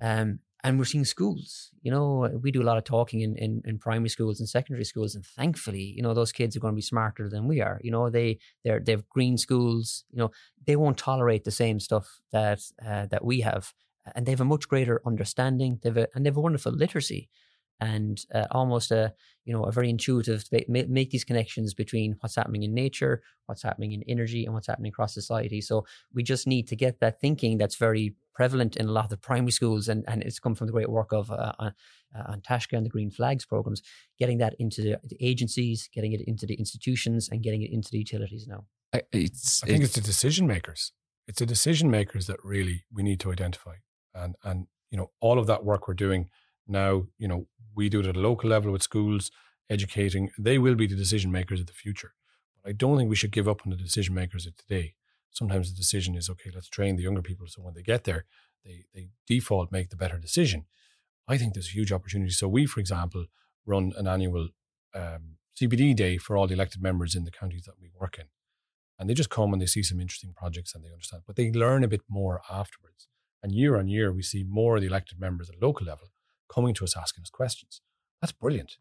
Um, and we're seeing schools, you know, we do a lot of talking in, in, in, primary schools and secondary schools. And thankfully, you know, those kids are going to be smarter than we are. You know, they, they're, they have green schools, you know, they won't tolerate the same stuff that, uh, that we have. And they have a much greater understanding. They've a, and they have a wonderful literacy and uh, almost a you know a very intuitive make, make these connections between what's happening in nature what's happening in energy and what's happening across society so we just need to get that thinking that's very prevalent in a lot of the primary schools and, and it's come from the great work of uh, uh, An Taisce and the green flags programs getting that into the, the, agencies getting it into the institutions and getting it into the utilities now it's, i think it's, it's the decision makers it's the decision makers that really we need to identify and and you know all of that work we're doing now, you know, we do it at a local level with schools, educating. They will be the decision makers of the future. But I don't think we should give up on the decision makers of today. Sometimes the decision is okay, let's train the younger people so when they get there, they, they default make the better decision. I think there's a huge opportunity. So we, for example, run an annual um, CPD day for all the elected members in the counties that we work in. And they just come and they see some interesting projects and they understand, but they learn a bit more afterwards. And year on year, we see more of the elected members at local level coming to us asking us questions. That's brilliant.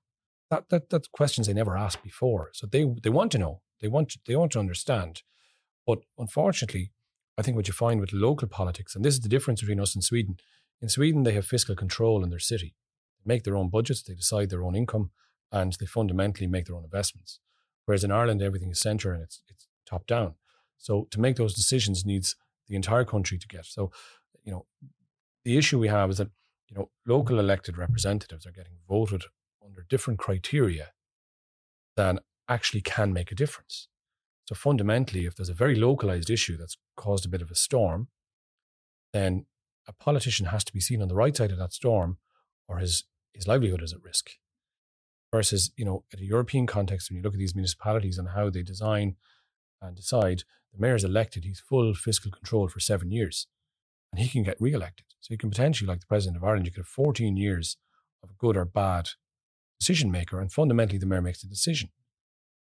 That, that that's questions they never asked before. So they they want to know. They want to, they want to understand. But unfortunately, I think what you find with local politics, and this is the difference between us and Sweden. In Sweden, they have fiscal control in their city. They make their own budgets, they decide their own income, and they fundamentally make their own investments. Whereas in Ireland, everything is centre and it's it's top down. So to make those decisions needs the entire country to get. So, you know, the issue we have is that you know, local elected representatives are getting voted under different criteria than actually can make a difference. So fundamentally, if there's a very localized issue that's caused a bit of a storm, then a politician has to be seen on the right side of that storm or his, his livelihood is at risk. Versus, you know, at a European context, when you look at these municipalities and how they design and decide, the mayor is elected, he's full fiscal control for seven years and he can get re-elected. So you can potentially, like the president of Ireland, you could have 14 years of good or bad decision maker, and fundamentally the mayor makes the decision,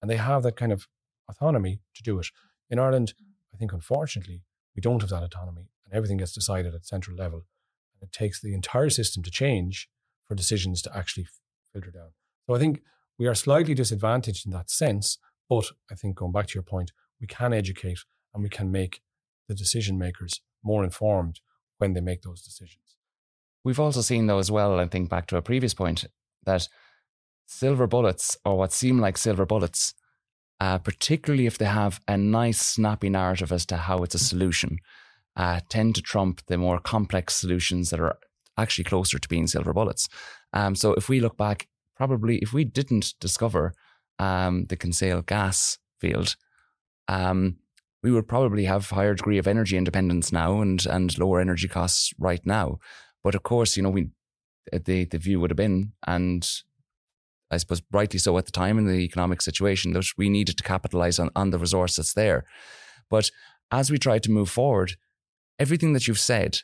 and they have that kind of autonomy to do it. In Ireland, I think unfortunately we don't have that autonomy, and everything gets decided at central level, it takes the entire system to change for decisions to actually filter down. So I think we are slightly disadvantaged in that sense. But I think going back to your point, we can educate and we can make the decision makers more informed when they make those decisions. We've also seen, though, as well, I think back to a previous point, that silver bullets, or what seem like silver bullets, uh, particularly if they have a nice, snappy narrative as to how it's a solution, uh, tend to trump the more complex solutions that are actually closer to being silver bullets. Um, so if we look back, probably if we didn't discover um, the Kinsale gas field, um, we would probably have higher degree of energy independence now and and lower energy costs right now. But of course, you know, we the the view would have been, and I suppose rightly so at the time in the economic situation, that we needed to capitalize on, on the resource that's there. But as we tried to move forward, everything that you've said,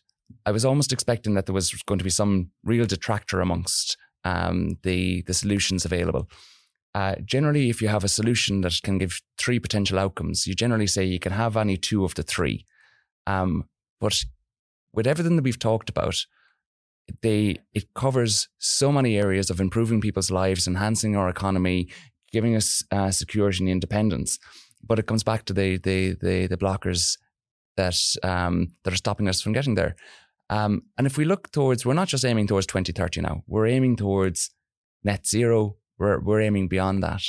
I was almost expecting that there was going to be some real detractor amongst um, the the solutions available. Uh, generally, if you have a solution that can give three potential outcomes, you generally say you can have any two of the three. Um, but with everything that we've talked about, they it covers so many areas of improving people's lives, enhancing our economy, giving us uh, security and independence. But it comes back to the the the, the blockers that um, that are stopping us from getting there. Um, and if we look towards, we're not just aiming towards 2030 now. We're aiming towards net zero. We're we're aiming beyond that.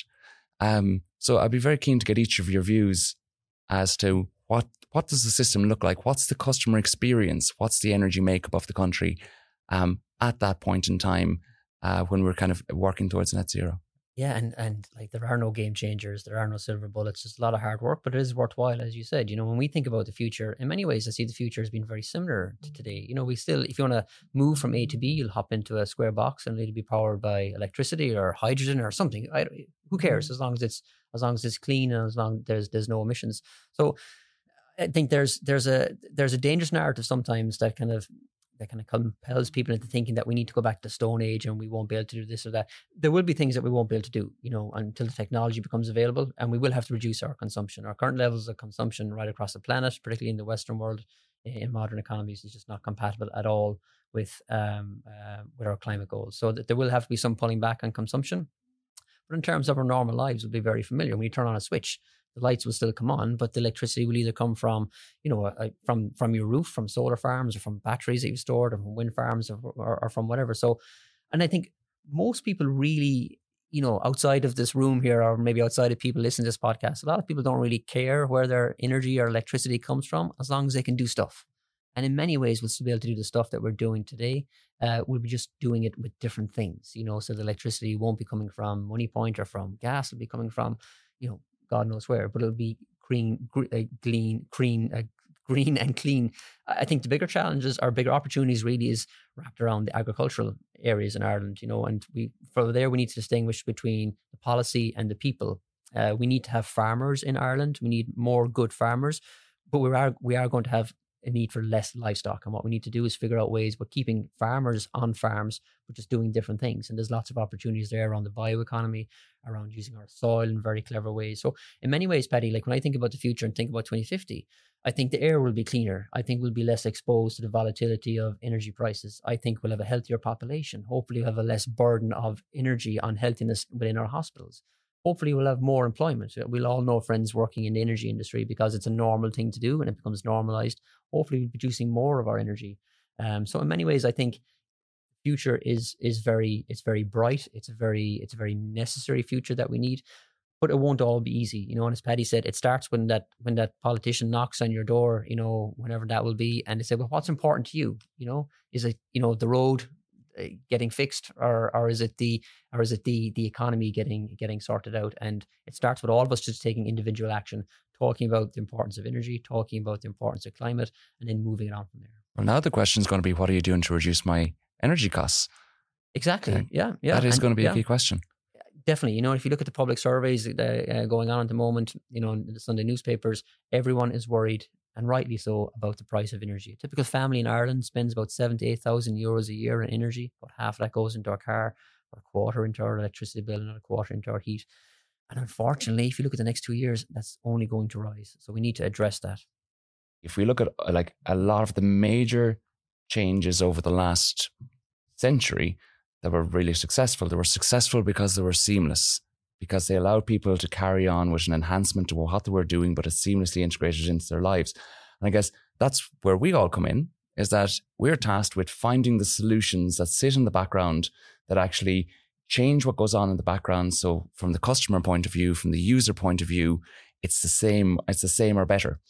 Um, so I'd be very keen to get each of your views as to what what does the system look like? What's the customer experience? What's the energy makeup of the country? Um, at that point in time uh, when we're kind of working towards net zero. Yeah, and and like there are no game changers, there are no silver bullets. It's a lot of hard work, but it is worthwhile, as you said. You know, when we think about the future, in many ways, I see the future has been very similar to today. You know, we still, if you want to move from A to B, you'll hop into a square box and it'll be powered by electricity or hydrogen or something. I, who cares? Mm-hmm. As long as it's as long as it's clean and as long as there's there's no emissions. So I think there's there's a there's a dangerous narrative sometimes that kind of that kind of compels people into thinking that we need to go back to Stone Age and we won't be able to do this or that. There will be things that we won't be able to do, you know, until the technology becomes available, and we will have to reduce our consumption. Our current levels of consumption right across the planet, particularly in the Western world, in modern economies, is just not compatible at all with um, uh, with our climate goals. So that there will have to be some pulling back on consumption. But in terms of our normal lives, we'll be very familiar. When you turn on a switch, the lights will still come on, but the electricity will either come from, you know, uh, from from your roof, from solar farms, or from batteries that you've stored, or from wind farms, or, or, or from whatever. So, and I think most people really, you know, outside of this room here, or maybe outside of people listening to this podcast, a lot of people don't really care where their energy or electricity comes from, as long as they can do stuff. And in many ways, we'll still be able to do the stuff that we're doing today. Uh, we'll be just doing it with different things, you know. So the electricity won't be coming from Moneypoint or from gas; it'll be coming from, you know, God knows where, but it'll be green, green, uh, clean, green, uh, green and clean. I think the bigger challenges or bigger opportunities really is wrapped around the agricultural areas in Ireland, you know, and we for there we need to distinguish between the policy and the people. Uh, we need to have farmers in Ireland. We need more good farmers, but we are we are going to have a need for less livestock. And what we need to do is figure out ways but keeping farmers on farms, but just doing different things. And there's lots of opportunities there around the bioeconomy, around using our soil in very clever ways. So in many ways, Paddy, like when I think about the future and think about 2050, I think the air will be cleaner. I think we'll be less exposed to the volatility of energy prices. I think we'll have a healthier population. Hopefully, we'll have a less burden of energy on healthiness within our hospitals hopefully we'll have more employment. We'll all know friends working in the energy industry because it's a normal thing to do and it becomes normalized. Hopefully we're producing more of our energy. Um, so in many ways, I think future is is very it's very bright. It's a very it's a very necessary future that we need. But it won't all be easy, you know. And as Paddy said, it starts when that when that politician knocks on your door, you know, whenever that will be, and they say, "Well, what's important to you? You know, is it you know the road uh, getting fixed or or is it the or is it the the economy getting getting sorted out? And it starts with all of us just taking individual action talking about the importance of energy talking about the importance of climate and then moving it on from there. Well now the question is going to be what are you doing to reduce my energy costs? Exactly. Okay. yeah yeah that is and, going to be yeah. a key question. Definitely. You know if you look at the public surveys uh, going on at the moment you know in the sunday newspapers everyone is worried and rightly so, about the price of energy. A typical family in Ireland spends about seven to eight thousand euros a year on energy. About half of that goes into our car, a quarter into our electricity bill, and a quarter into our heat. And unfortunately, if you look at the next two years, that's only going to rise. So we need to address that. If we look at uh, like a lot of the major changes over the last century that were really successful. They were successful because they were seamless, because they allowed people to carry on with an enhancement to what they were doing, but it's seamlessly integrated into their lives. And I guess that's where we all come in, is that we're tasked with finding the solutions that sit in the background that actually change what goes on in the background. So from the customer point of view, from the user point of view, it's the same, it's the same or better.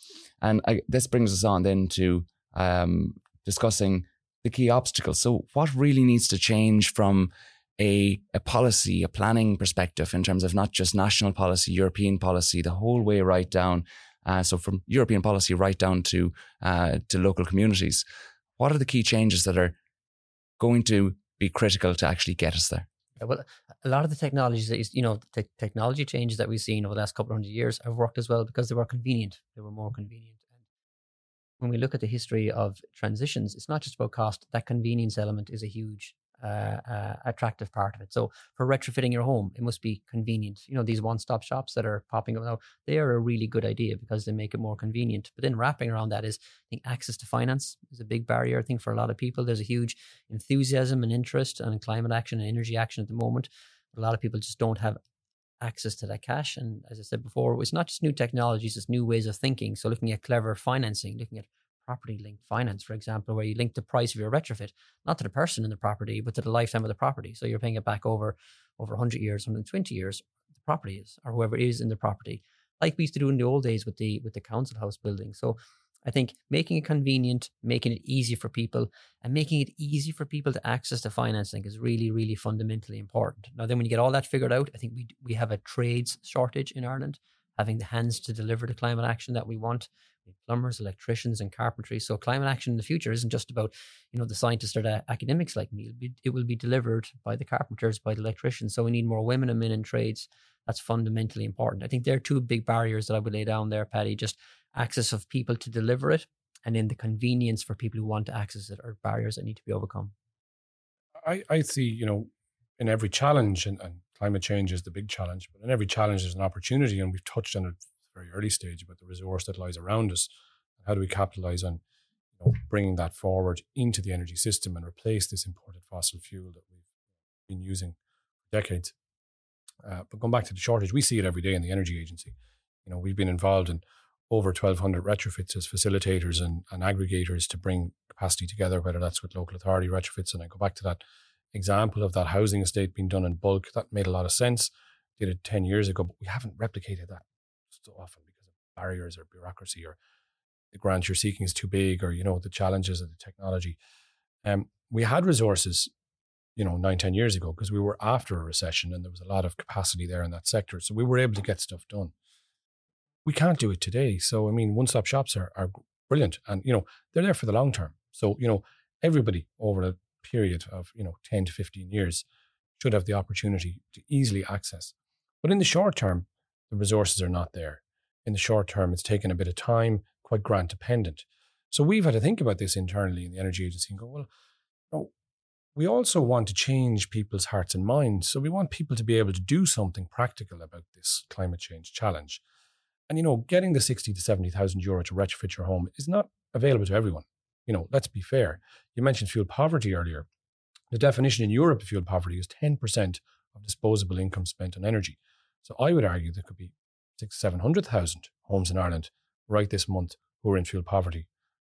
And I, this brings us on then to um, discussing the key obstacles. So what really needs to change from a, a policy, a planning perspective in terms of not just national policy, European policy, the whole way right down. Uh, so from European policy right down to uh, to local communities, what are the key changes that are going to be critical to actually get us there? well, a lot of the technologies you know, the technology changes that we've seen over the last couple of hundred years have worked as well because they were convenient. They were more convenient. And when we look at the history of transitions, it's not just about cost. That convenience element is a huge uh, uh, attractive part of it. So for retrofitting your home, it must be convenient. You know, these one-stop shops that are popping up now, they are a really good idea because they make it more convenient. But then wrapping around that is, I think, access to finance is a big barrier. I think for a lot of people, there's a huge enthusiasm and interest on climate action and energy action at the moment. A lot of people just don't have access to that cash. And as I said before, it's not just new technologies, it's new ways of thinking. So looking at clever financing, looking at property linked finance, for example, where you link the price of your retrofit not to the person in the property, but to the lifetime of the property. So you're paying it back over over 100 years, 120 years, the property is, or whoever is in the property, like we used to do in the old days with the with the council house building. So I think making it convenient, making it easy for people, and making it easy for people to access the financing is really, really fundamentally important. Now, then when you get all that figured out, I think we we have a trades shortage in Ireland. Having the hands to deliver the climate action that we want, plumbers, electricians, and carpentry. So climate action in the future isn't just about, you know, the scientists or the academics like me. It will be delivered by the carpenters, by the electricians. So we need more women and men in trades. That's fundamentally important. I think there are two big barriers that I would lay down there, Paddy. Just access of people to deliver it, and then the convenience for people who want to access it are barriers that need to be overcome. I, I see, you know, in every challenge, and, and climate change is the big challenge, but in every challenge there's an opportunity, and we've touched on it very early stage about the resource that lies around us. How do we capitalize on you know, bringing that forward into the energy system and replace this imported fossil fuel that we've been using for decades? Uh, but going back to the shortage, we see it every day in the energy agency. You know, we've been involved in over 1,200 retrofits as facilitators and, and aggregators to bring capacity together, whether that's with local authority retrofits. And I go back to that example of that housing estate being done in bulk. That made a lot of sense. Did it 10 years ago, but we haven't replicated that so often because of barriers or bureaucracy or the grant you're seeking is too big or you know the challenges of the technology. Um, we had resources you know nine ten years ago because we were after a recession and there was a lot of capacity there in that sector so we were able to get stuff done. We can't do it today so i mean one-stop shops are, are brilliant and you know they're there for the long term. So you know everybody over a period of you know 10 to 15 years should have the opportunity to easily access. But in the short term the resources are not there. In the short term, it's taken a bit of time, quite grant dependent. So we've had to think about this internally in the energy agency and go, well, no, we also want to change people's hearts and minds. So we want people to be able to do something practical about this climate change challenge. And you know, getting the sixty to seventy thousand euro to retrofit your home is not available to everyone. You know, let's be fair. You mentioned fuel poverty earlier. The definition in Europe of fuel poverty is ten percent of disposable income spent on energy. So I would argue there could be six, seven hundred thousand homes in Ireland right this month who are in fuel poverty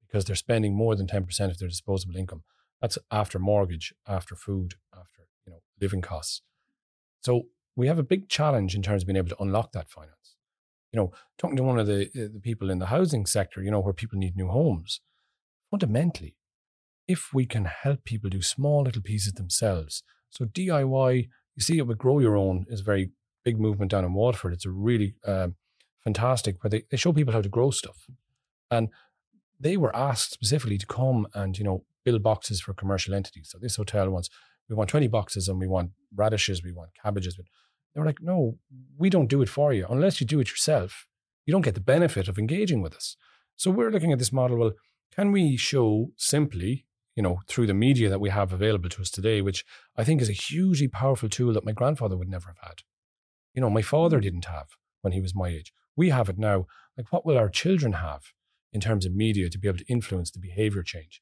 because they're spending more than ten percent of their disposable income. That's after mortgage, after food, after you know living costs. So we have a big challenge in terms of being able to unlock that finance. You know, talking to one of the uh, the people in the housing sector, you know, where people need new homes, fundamentally, if we can help people do small little pieces themselves, so DIY, you see it with Grow Your Own is very big movement down in Waterford. It's a really um, fantastic where they, they show people how to grow stuff. And they were asked specifically to come and, you know, build boxes for commercial entities. So this hotel wants, we want 20 boxes and we want radishes, we want cabbages. But they were like, no, we don't do it for you. Unless you do it yourself, you don't get the benefit of engaging with us. So we're looking at this model. Well, can we show simply, you know, through the media that we have available to us today, which I think is a hugely powerful tool that my grandfather would never have had you know, my father hmm. didn't have when he was my age. We have it now. Like, what will our children have in terms of media to be able to influence the behavior change?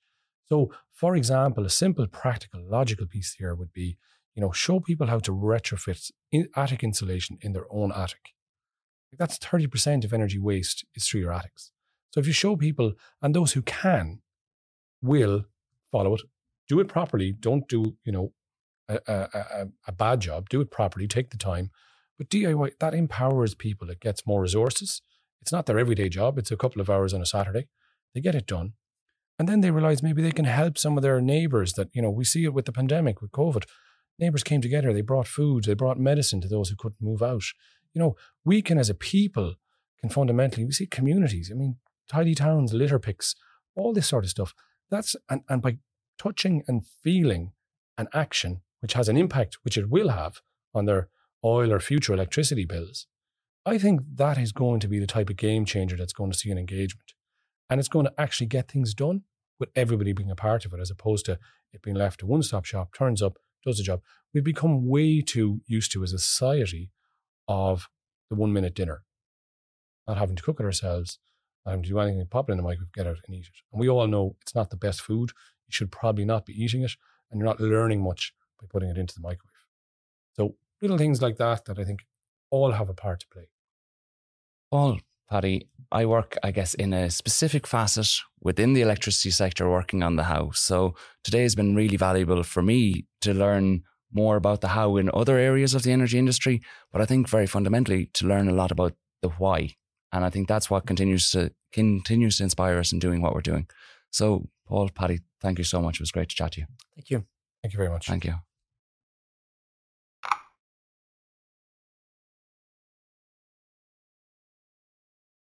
So, for example, a simple, practical, logical piece here would be, you know, show people how to retrofit in attic insulation in their own attic. That's 30% of energy waste is through your attics. So if you show people, and those who can will follow it, do it properly. Don't do, you know, a, a, a, bad job. Do it properly. Take the time. But DIY, that empowers people. It gets more resources. It's not their everyday job. It's a couple of hours on a Saturday. They get it done. And then they realize maybe they can help some of their neighbors that, you know, we see it with the pandemic, with COVID. Neighbors came together, they brought food, they brought medicine to those who couldn't move out. You know, we can, as a people, can fundamentally, we see communities. I mean, tidy towns, litter picks, all this sort of stuff. That's, and, and by touching and feeling an action, which has an impact, which it will have on their oil or future electricity bills, I think that is going to be the type of game changer that's going to see an engagement. And it's going to actually get things done with everybody being a part of it, as opposed to it being left to one stop shop, turns up, does the job. We've become way too used to, as a society, of the one minute dinner, not having to cook it ourselves, not having to do anything, pop it in the microwave, get out and eat it. And we all know it's not the best food. You should probably not be eating it, and you're not learning much by putting it into the microwave. So little things like that that I think all have a part to play. All Paddy, I work, I guess, in a specific facet within the electricity sector working on the how. So today has been really valuable for me to learn more about the how in other areas of the energy industry, but I think very fundamentally to learn a lot about the why. And I think that's what continues to continues to inspire us in doing what we're doing. So, Paul, Paddy, thank you so much. It was great to chat to you. Thank you. Thank you very much. Thank you.